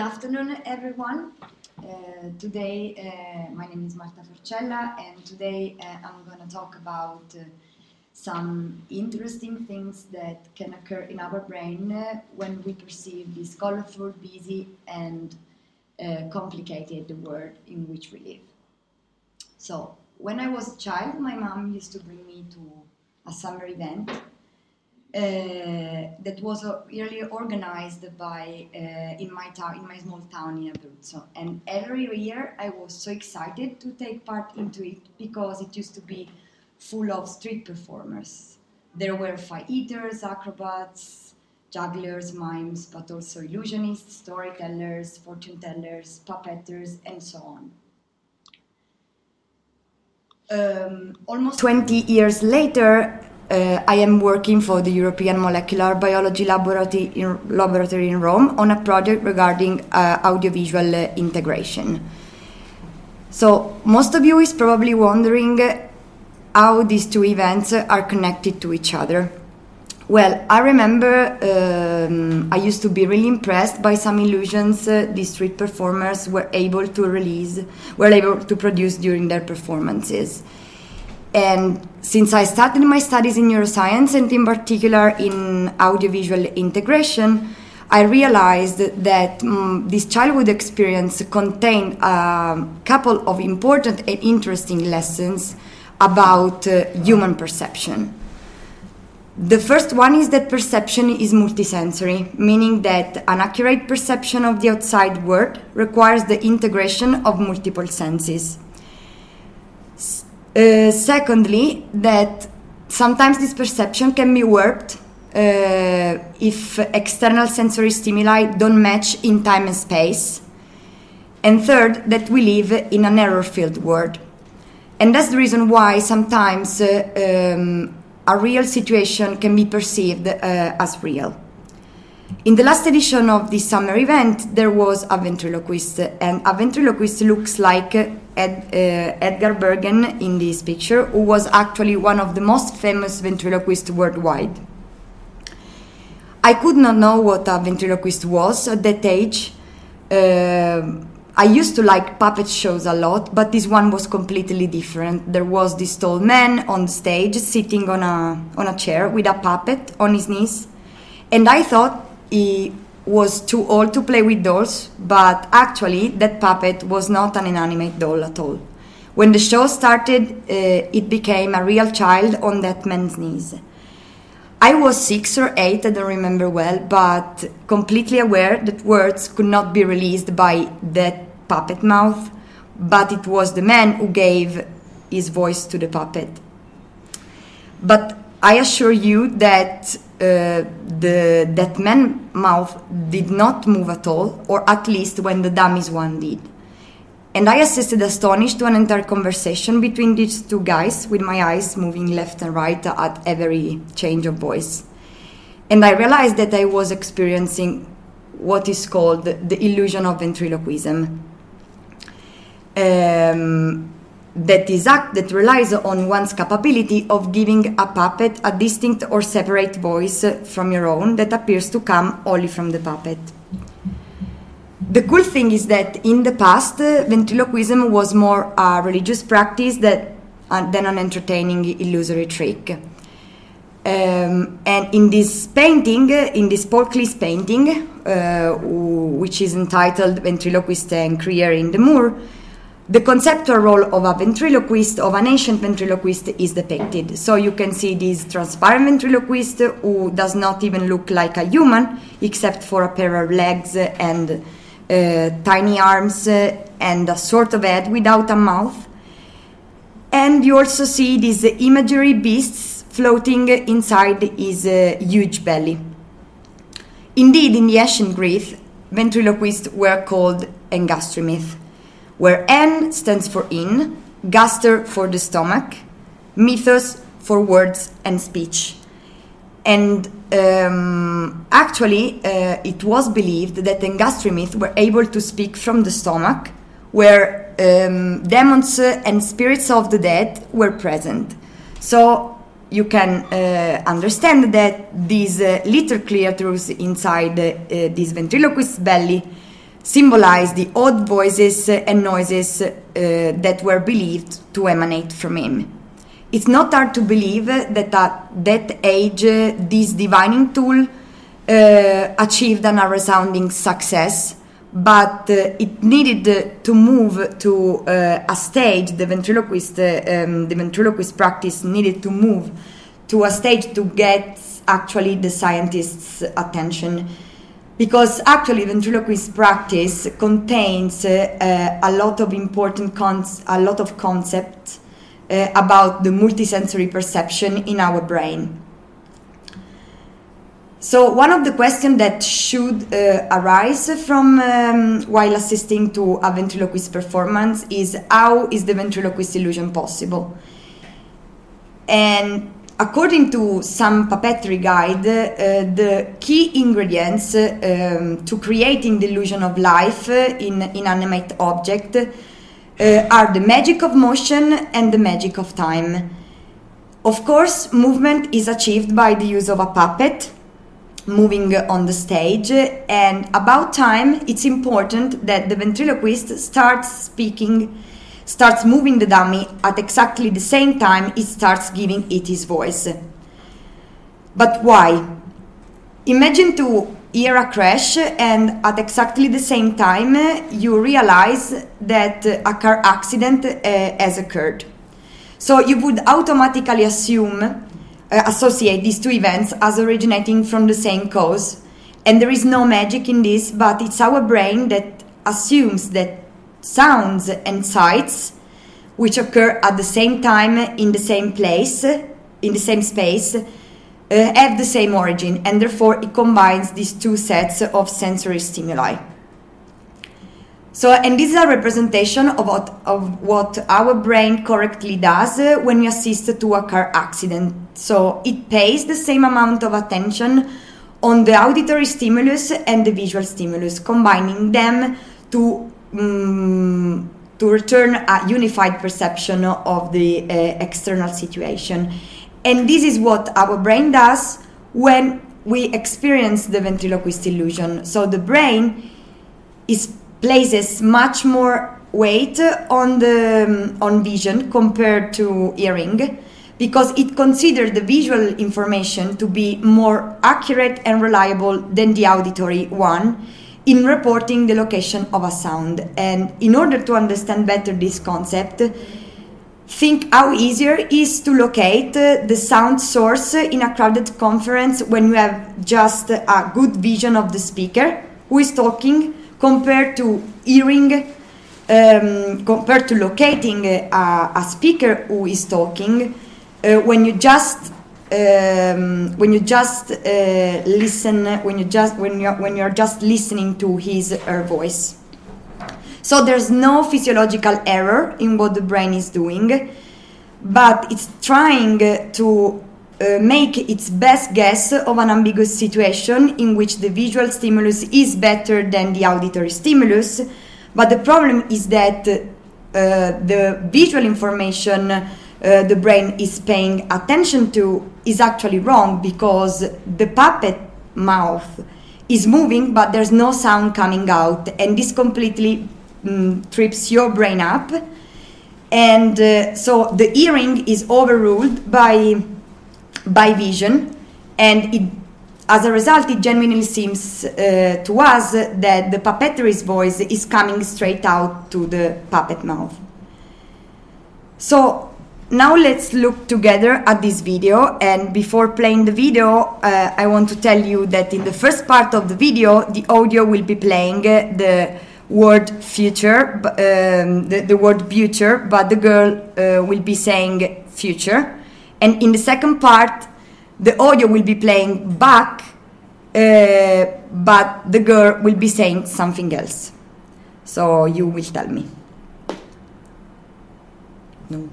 Good afternoon, everyone. Uh, today, uh, my name is Marta Forcella, and today uh, I'm going to talk about uh, some interesting things that can occur in our brain uh, when we perceive this colorful, busy, and uh, complicated world in which we live. So, when I was a child, my mom used to bring me to a summer event that was uh, really organized by uh, in my town, in my small town in Abruzzo. And every year I was so excited to take part into it because it used to be full of street performers. There were fire eaters, acrobats, jugglers, mimes, but also illusionists, storytellers, fortune tellers, puppeteers, and so on. Um, almost 20 years later, uh, I am working for the European Molecular Biology Laboratory in, Laboratory in Rome on a project regarding uh, audiovisual uh, integration. So, most of you is probably wondering how these two events are connected to each other. Well, I remember um, I used to be really impressed by some illusions uh, these street performers were able to release, were able to produce during their performances. And since I started my studies in neuroscience and in particular in audiovisual integration, I realized that um, this childhood experience contained a couple of important and interesting lessons about uh, human perception. The first one is that perception is multisensory, meaning that an accurate perception of the outside world requires the integration of multiple senses. Uh, secondly, that sometimes this perception can be warped uh, if external sensory stimuli don't match in time and space. And third, that we live in an error filled world. And that's the reason why sometimes uh, um, a real situation can be perceived uh, as real. In the last edition of this summer event, there was a ventriloquist, and a ventriloquist looks like Ed, uh, Edgar Bergen in this picture, who was actually one of the most famous ventriloquists worldwide. I could not know what a ventriloquist was at that age. Uh, I used to like puppet shows a lot, but this one was completely different. There was this tall man on stage sitting on a on a chair with a puppet on his knees, and I thought he was too old to play with dolls, but actually that puppet was not an inanimate doll at all. When the show started, uh, it became a real child on that man's knees. I was six or eight, I don't remember well, but completely aware that words could not be released by that puppet mouth, but it was the man who gave his voice to the puppet. But I assure you that uh, the that man mouth did not move at all, or at least when the dummy's one did. And I assisted astonished to an entire conversation between these two guys with my eyes moving left and right at every change of voice. And I realized that I was experiencing what is called the illusion of ventriloquism. Um, that is act that relies on one's capability of giving a puppet a distinct or separate voice from your own that appears to come only from the puppet. The cool thing is that in the past, uh, ventriloquism was more a religious practice that, uh, than an entertaining illusory trick. Um, and in this painting, uh, in this Paul painting, uh, which is entitled Ventriloquist and Crier in the Moor, the conceptual role of a ventriloquist, of an ancient ventriloquist, is depicted. So you can see this transparent ventriloquist who does not even look like a human, except for a pair of legs and uh, tiny arms uh, and a sort of head without a mouth. And you also see these imagery beasts floating inside his uh, huge belly. Indeed, in the ancient Greece, ventriloquists were called engastrimyth, where N stands for in, gaster for the stomach, mythos for words and speech. And um, actually, uh, it was believed that engastrimyths were able to speak from the stomach, where um, demons and spirits of the dead were present. So you can uh, understand that these uh, little creatures inside uh, this ventriloquist's belly symbolize the odd voices and noises uh, that were believed to emanate from him it's not hard to believe that at that age, this divining tool uh, achieved an resounding success, but uh, it needed to move to uh, a stage. The ventriloquist, um, the ventriloquist practice needed to move to a stage to get actually the scientists' attention because actually ventriloquist practice contains uh, a lot of important cons- a lot of concepts uh, about the multisensory perception in our brain. So, one of the questions that should uh, arise from um, while assisting to a ventriloquist performance is how is the ventriloquist illusion possible? And according to some puppetry guide, uh, the key ingredients um, to creating the illusion of life in inanimate object uh, are the magic of motion and the magic of time. Of course, movement is achieved by the use of a puppet moving on the stage, and about time, it's important that the ventriloquist starts speaking, starts moving the dummy at exactly the same time it starts giving it his voice. But why? Imagine to hear a crash and at exactly the same time you realize that a car accident uh, has occurred so you would automatically assume uh, associate these two events as originating from the same cause and there is no magic in this but it's our brain that assumes that sounds and sights which occur at the same time in the same place in the same space uh, have the same origin, and therefore it combines these two sets of sensory stimuli. So, and this is a representation of what, of what our brain correctly does uh, when we assist to a car accident. So, it pays the same amount of attention on the auditory stimulus and the visual stimulus, combining them to um, to return a unified perception of the uh, external situation. And this is what our brain does when we experience the ventriloquist illusion. So the brain is places much more weight on the um, on vision compared to hearing because it considers the visual information to be more accurate and reliable than the auditory one in reporting the location of a sound. And in order to understand better this concept, think how easier it is to locate the sound source in a crowded conference when you have just a good vision of the speaker who is talking compared to hearing um, compared to locating a, a, speaker who is talking uh, when you just um, when you just uh, listen when you just when you when you're just listening to his her voice. So there's no physiological error in what the brain is doing but it's trying to uh, make its best guess of an ambiguous situation in which the visual stimulus is better than the auditory stimulus. But the problem is that uh, the visual information uh, the brain is paying attention to is actually wrong because the puppet mouth is moving but there's no sound coming out. And this completely mm, trips your brain up. And uh, so the hearing is overruled by by vision. And it as a result, it genuinely seems uh, to us that the puppetry's voice is coming straight out to the puppet mouth. So now let's look together at this video and before playing the video uh, I want to tell you that in the first part of the video the audio will be playing uh, the word future um, the, the, word future but the girl uh, will be saying future. And in the second part the audio will be playing back uh, but the girl will be saying something else. So you will tell me. No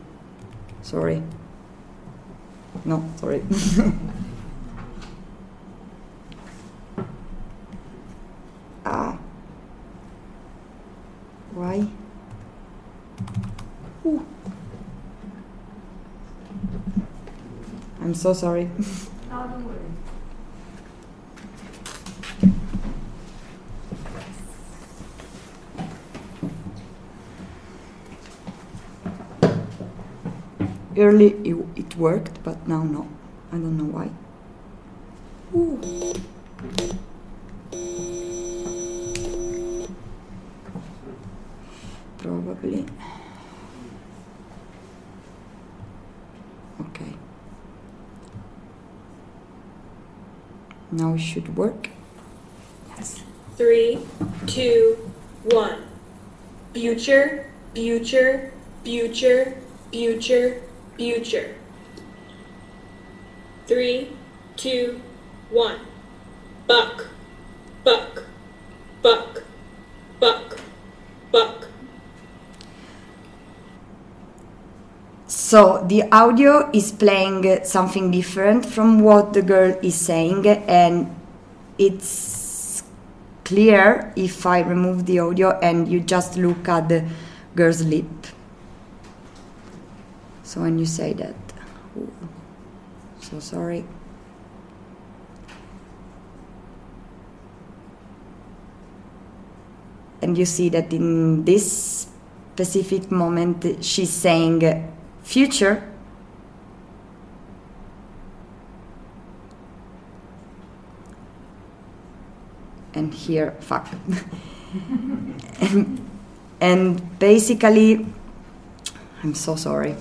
Sorry. No, sorry. ah. Why? Ooh. I'm so sorry. early it, it worked, but now no. I don't know why. Ooh. Probably. Okay. Now it should work. Yes. Three, two, one. Future, future, future, future, future. Three, two, one. Buck, buck, buck, buck, buck. So the audio is playing something different from what the girl is saying, and it's clear if I remove the audio and you just look at the girl's lip. So when you say that, ooh, so sorry. And you see that in this specific moment, she's saying uh, future. And here, fuck. and, and basically, I'm so sorry.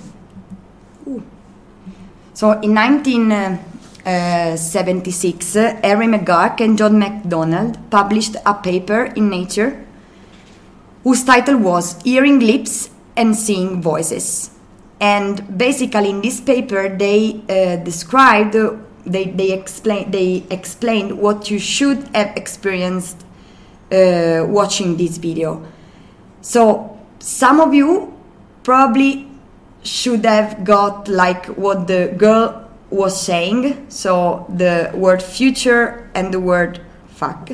So in 1976, uh, Harry McGurk and John MacDonald published a paper in Nature whose title was Hearing Lips and Seeing Voices. And basically, in this paper, they uh, described they they explain they explained what you should have experienced uh, watching this video. So some of you probably should have got like what the girl was saying. So the word future and the word fuck.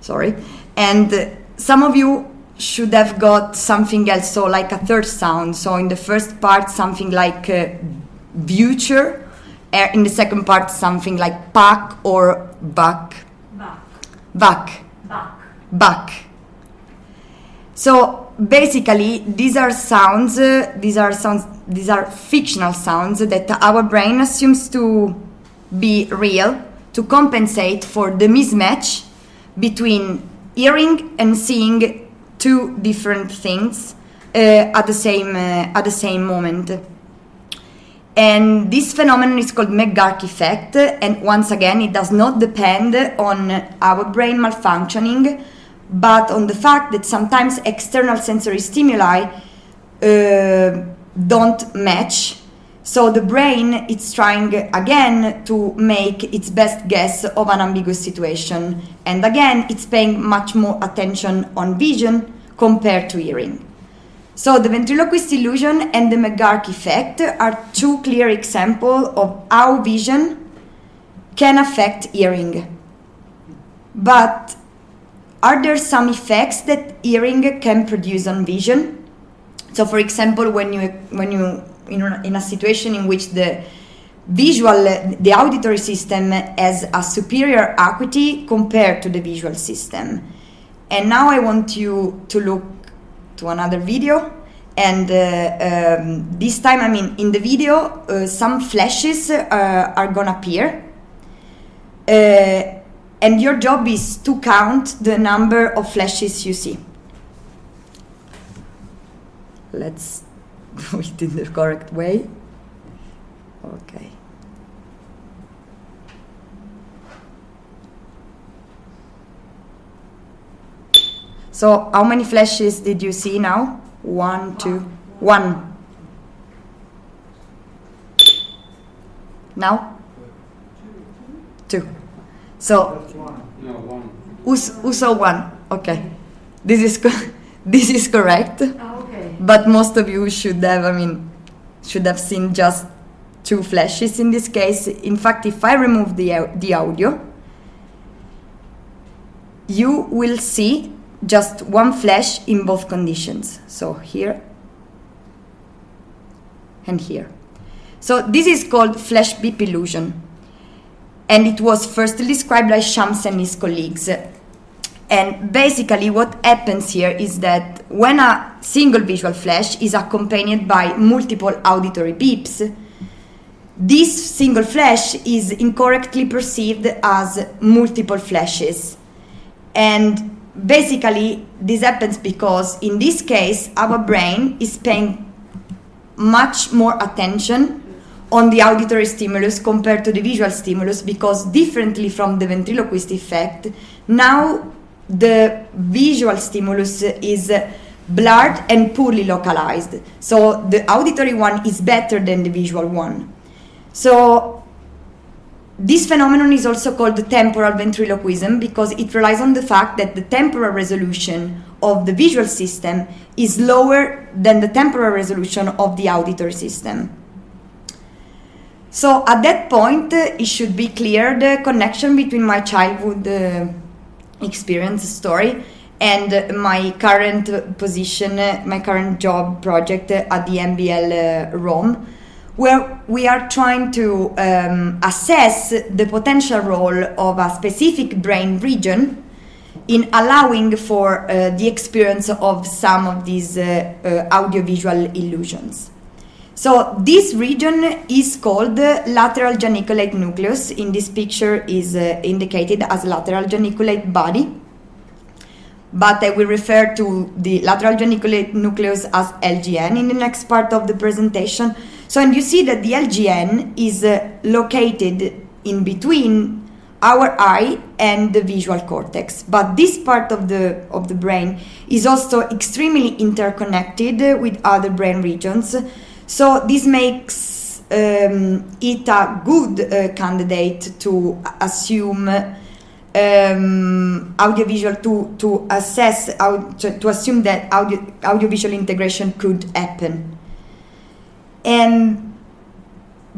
Sorry, and some of you should have got something else. So like a third sound. So in the first part something like uh, future. Uh, in the second part something like pack or buck. Back. Back. Back. back. So basically, these are sounds. Uh, these are sounds. These are fictional sounds that our brain assumes to be real to compensate for the mismatch between hearing and seeing two different things uh, at the same uh, at the same moment. And this phenomenon is called McGurk effect. And once again, it does not depend on our brain malfunctioning, but on the fact that sometimes external sensory stimuli uh, don't match. So the brain is trying again to make its best guess of an ambiguous situation. And again, it's paying much more attention on vision compared to hearing. So the ventriloquist illusion and the McGurk effect are two clear examples of how vision can affect hearing. But are there some effects that hearing can produce on vision? So, for example, when you when you in in a situation in which the visual the auditory system has a superior acuity compared to the visual system. And now I want you to look to another video and uh, um, this time i mean in the video uh, some flashes uh, are gonna appear uh, and your job is to count the number of flashes you see let's do it in the correct way okay so how many flashes did you see now one, two, one. Now? So, No, one. who one? Okay. This is, co- this is correct. Oh, okay. But most of you should have, I mean, should have seen just two flashes in this case. In fact, if I remove the, the audio, you will see just one flash in both conditions. So here and here. So this is called flash beep illusion. And it was first described by Shams and his colleagues. And basically, what happens here is that when a single visual flash is accompanied by multiple auditory beeps, this single flash is incorrectly perceived as multiple flashes. And basically, this happens because in this case, our brain is paying much more attention on the auditory stimulus compared to the visual stimulus because differently from the ventriloquist effect now the visual stimulus is blurred and poorly localized so the auditory one is better than the visual one so this phenomenon is also called temporal ventriloquism because it relies on the fact that the temporal resolution of the visual system is lower than the temporal resolution of the auditory system. So at that point, uh, it should be clear the connection between my childhood uh, experience story and my current position, uh, my current job project at the EMBL uh, Rome, where we are trying to um, assess the potential role of a specific brain region in allowing for uh, the experience of some of these uh, uh, audiovisual illusions. So this region is called lateral geniculate nucleus. In this picture is uh, indicated as lateral geniculate body. But I will refer to the lateral geniculate nucleus as LGN in the next part of the presentation. So and you see that the LGN is uh, located in between our eye and the visual cortex but this part of the of the brain is also extremely interconnected with other brain regions so this makes um, it a good uh, candidate to assume um, audiovisual to to assess to, to assume that audio, audiovisual integration could happen. And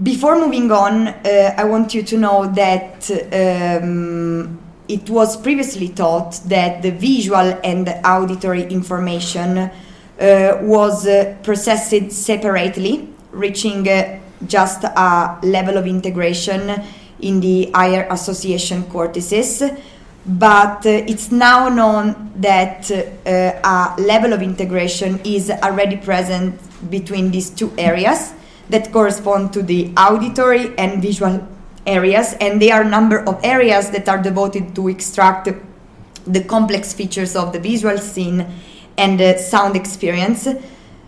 before moving on, uh, I want you to know that um, it was previously thought that the visual and the auditory information was uh, processed separately, reaching uh, just a level of integration in the higher association cortices. But uh, it's now known that uh, a level of integration is already present between these two areas that correspond to the auditory and visual areas, and there are a number of areas that are devoted to extract the complex features of the visual scene and the sound experience.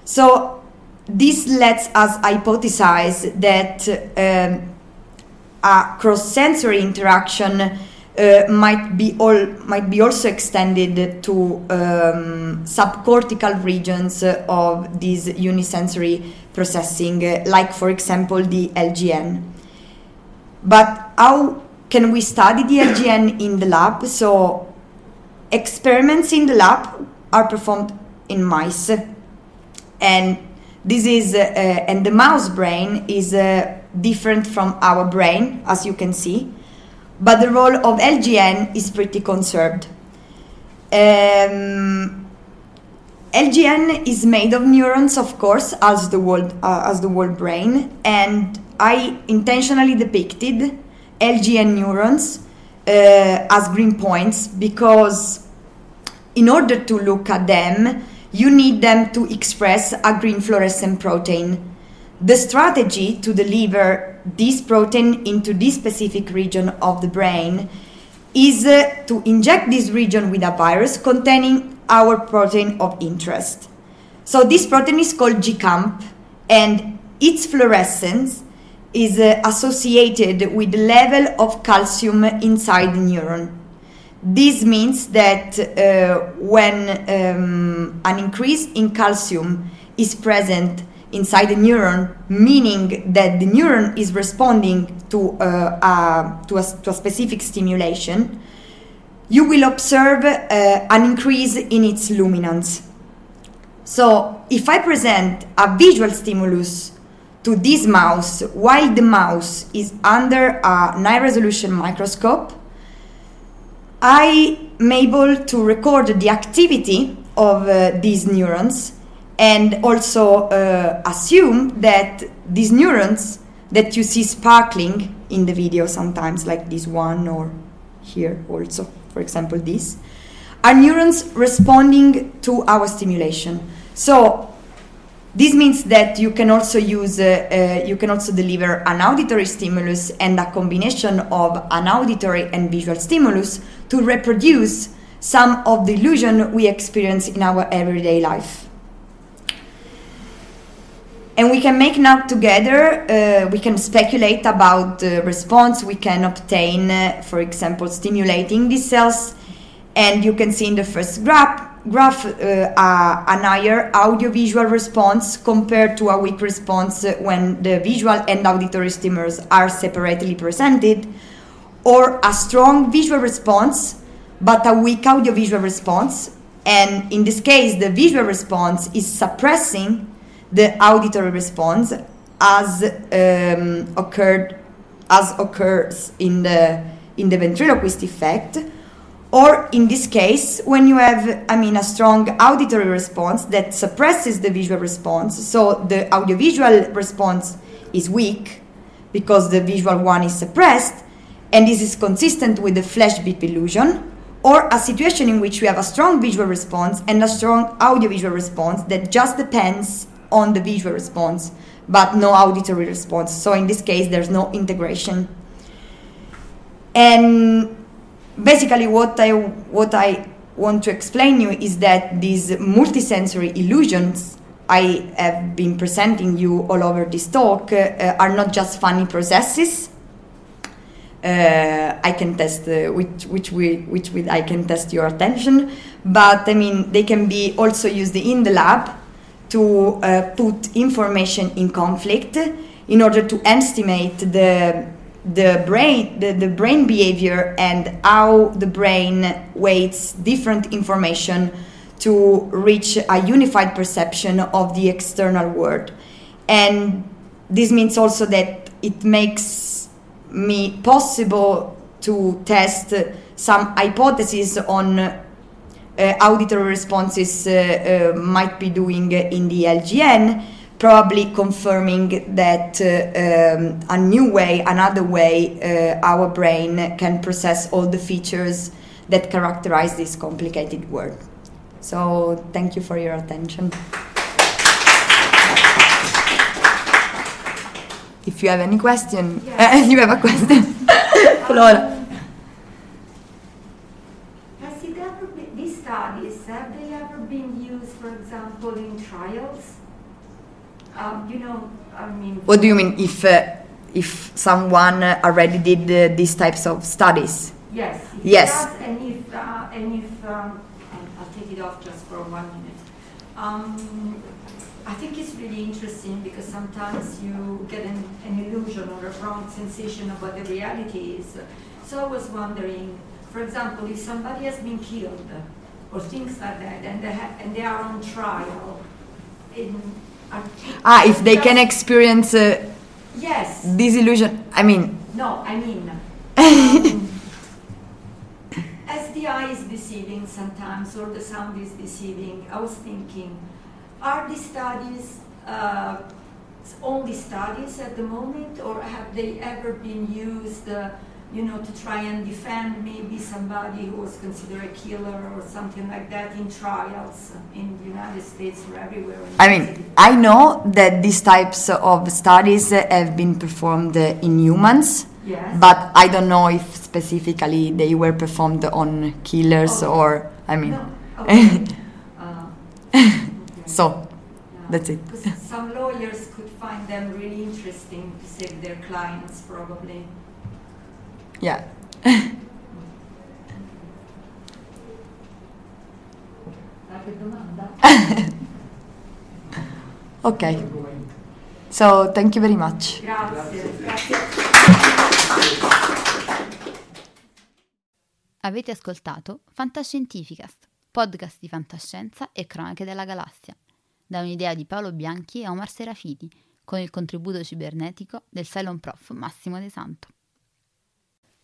So this lets us hypothesize that um, a cross-sensory interaction uh, might be all might be also extended to um, subcortical regions of this unisensory processing, uh, like for example the LGN. But how can we study the LGN in the lab? So experiments in the lab are performed in mice, and this is uh, uh, and the mouse brain is uh, different from our brain, as you can see, but the role of LGN is pretty conserved. Um, LGN is made of neurons, of course, as the whole uh, as the whole brain, and I intentionally depicted LGN neurons uh, as green points because, in order to look at them, you need them to express a green fluorescent protein. The strategy to deliver this protein into this specific region of the brain is uh, to inject this region with a virus containing our protein of interest. So this protein is called GCaMP and its fluorescence is uh, associated with the level of calcium inside the neuron. This means that uh, when um, an increase in calcium is present inside the neuron, meaning that the neuron is responding to, uh, uh to, a, to a specific stimulation, you will observe uh, an increase in its luminance. So, if I present a visual stimulus to this mouse while the mouse is under a high resolution microscope, I am able to record the activity of uh, these neurons and also uh, assume that these neurons that you see sparkling in the video sometimes, like this one or here also for example this, are neurons responding to our stimulation. So this means that you can also use, uh, uh, you can also deliver an auditory stimulus and a combination of an auditory and visual stimulus to reproduce some of the illusion we experience in our everyday life. And we can make now together, uh, we can speculate about the response we can obtain, uh, for example, stimulating these cells. And you can see in the first graph, graph uh, an higher audiovisual response compared to a weak response when the visual and auditory stimulus are separately presented, or a strong visual response but a weak audiovisual response. And in this case, the visual response is suppressing the auditory response as um, occurred as occurs in the in the ventriloquist effect or in this case when you have i mean a strong auditory response that suppresses the visual response so the audiovisual response is weak because the visual one is suppressed and this is consistent with the flash beep illusion or a situation in which we have a strong visual response and a strong audiovisual response that just depends on the visual response, but no auditory response. So in this case, there's no integration. And basically, what I what I want to explain you is that these multisensory illusions I have been presenting you all over this talk uh, are not just funny processes. Uh, I can test uh, which which we which with I can test your attention, but I mean they can be also used in the lab to uh, put information in conflict in order to estimate the the brain the, the brain behavior and how the brain weights different information to reach a unified perception of the external world. And this means also that it makes me possible to test some hypotheses on uh, auditory responses uh, uh, might be doing in the LGN probably confirming that uh, um, a new way, another way, uh, our brain can process all the features that characterize this complicated world. So, thank you for your attention. If you have any question, yes. you have a question, Flora. Has it ever been, these studies, have they ever been used, for example, in trials? Um, you know, I mean. What do you mean if uh, if someone already did uh, these types of studies? Yes. yes. Does, and if uh, and if um, I'll take it off just for one minute. Um, I think it's really interesting because sometimes you get an, an illusion or a wrong sensation of what the reality is. So I was wondering, for example, if somebody has been killed or things like that, and they, ha- and they are on trial, in, ah, if they can experience uh, yes this illusion, I mean. No, I mean. Um, as the eye is deceiving sometimes, or the sound is deceiving, I was thinking are these studies uh, only studies at the moment, or have they ever been used, uh, you know, to try and defend maybe somebody who was considered a killer or something like that in trials in the United States or everywhere? I mean, I know that these types of studies have been performed in humans. Yes. But I don't know if specifically they were performed on killers okay. or I mean. No. Okay. uh, so yeah. that's it. Some lawyers could find them really interesting to save their clients, probably. Yeah. ok. So thank you very much. Grazie. Grazie. Avete ascoltato Fantascientificast, podcast di fantascienza e cronache della galassia, da un'idea di Paolo Bianchi e Omar Serafiti, con il contributo cibernetico del Cylon Prof Massimo De Santo.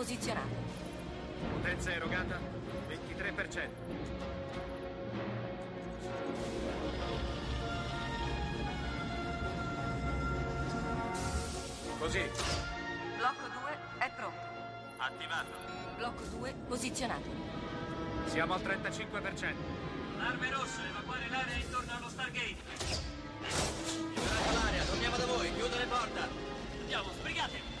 Posizionato. Potenza erogata 23%. Così. Blocco 2 è pronto. Attivato. Blocco 2 posizionato. Siamo al 35%. Arme rosse, evacuare l'area intorno allo Stargate. Liberate l'area, torniamo da voi, chiudere porta. Andiamo, sbrigate.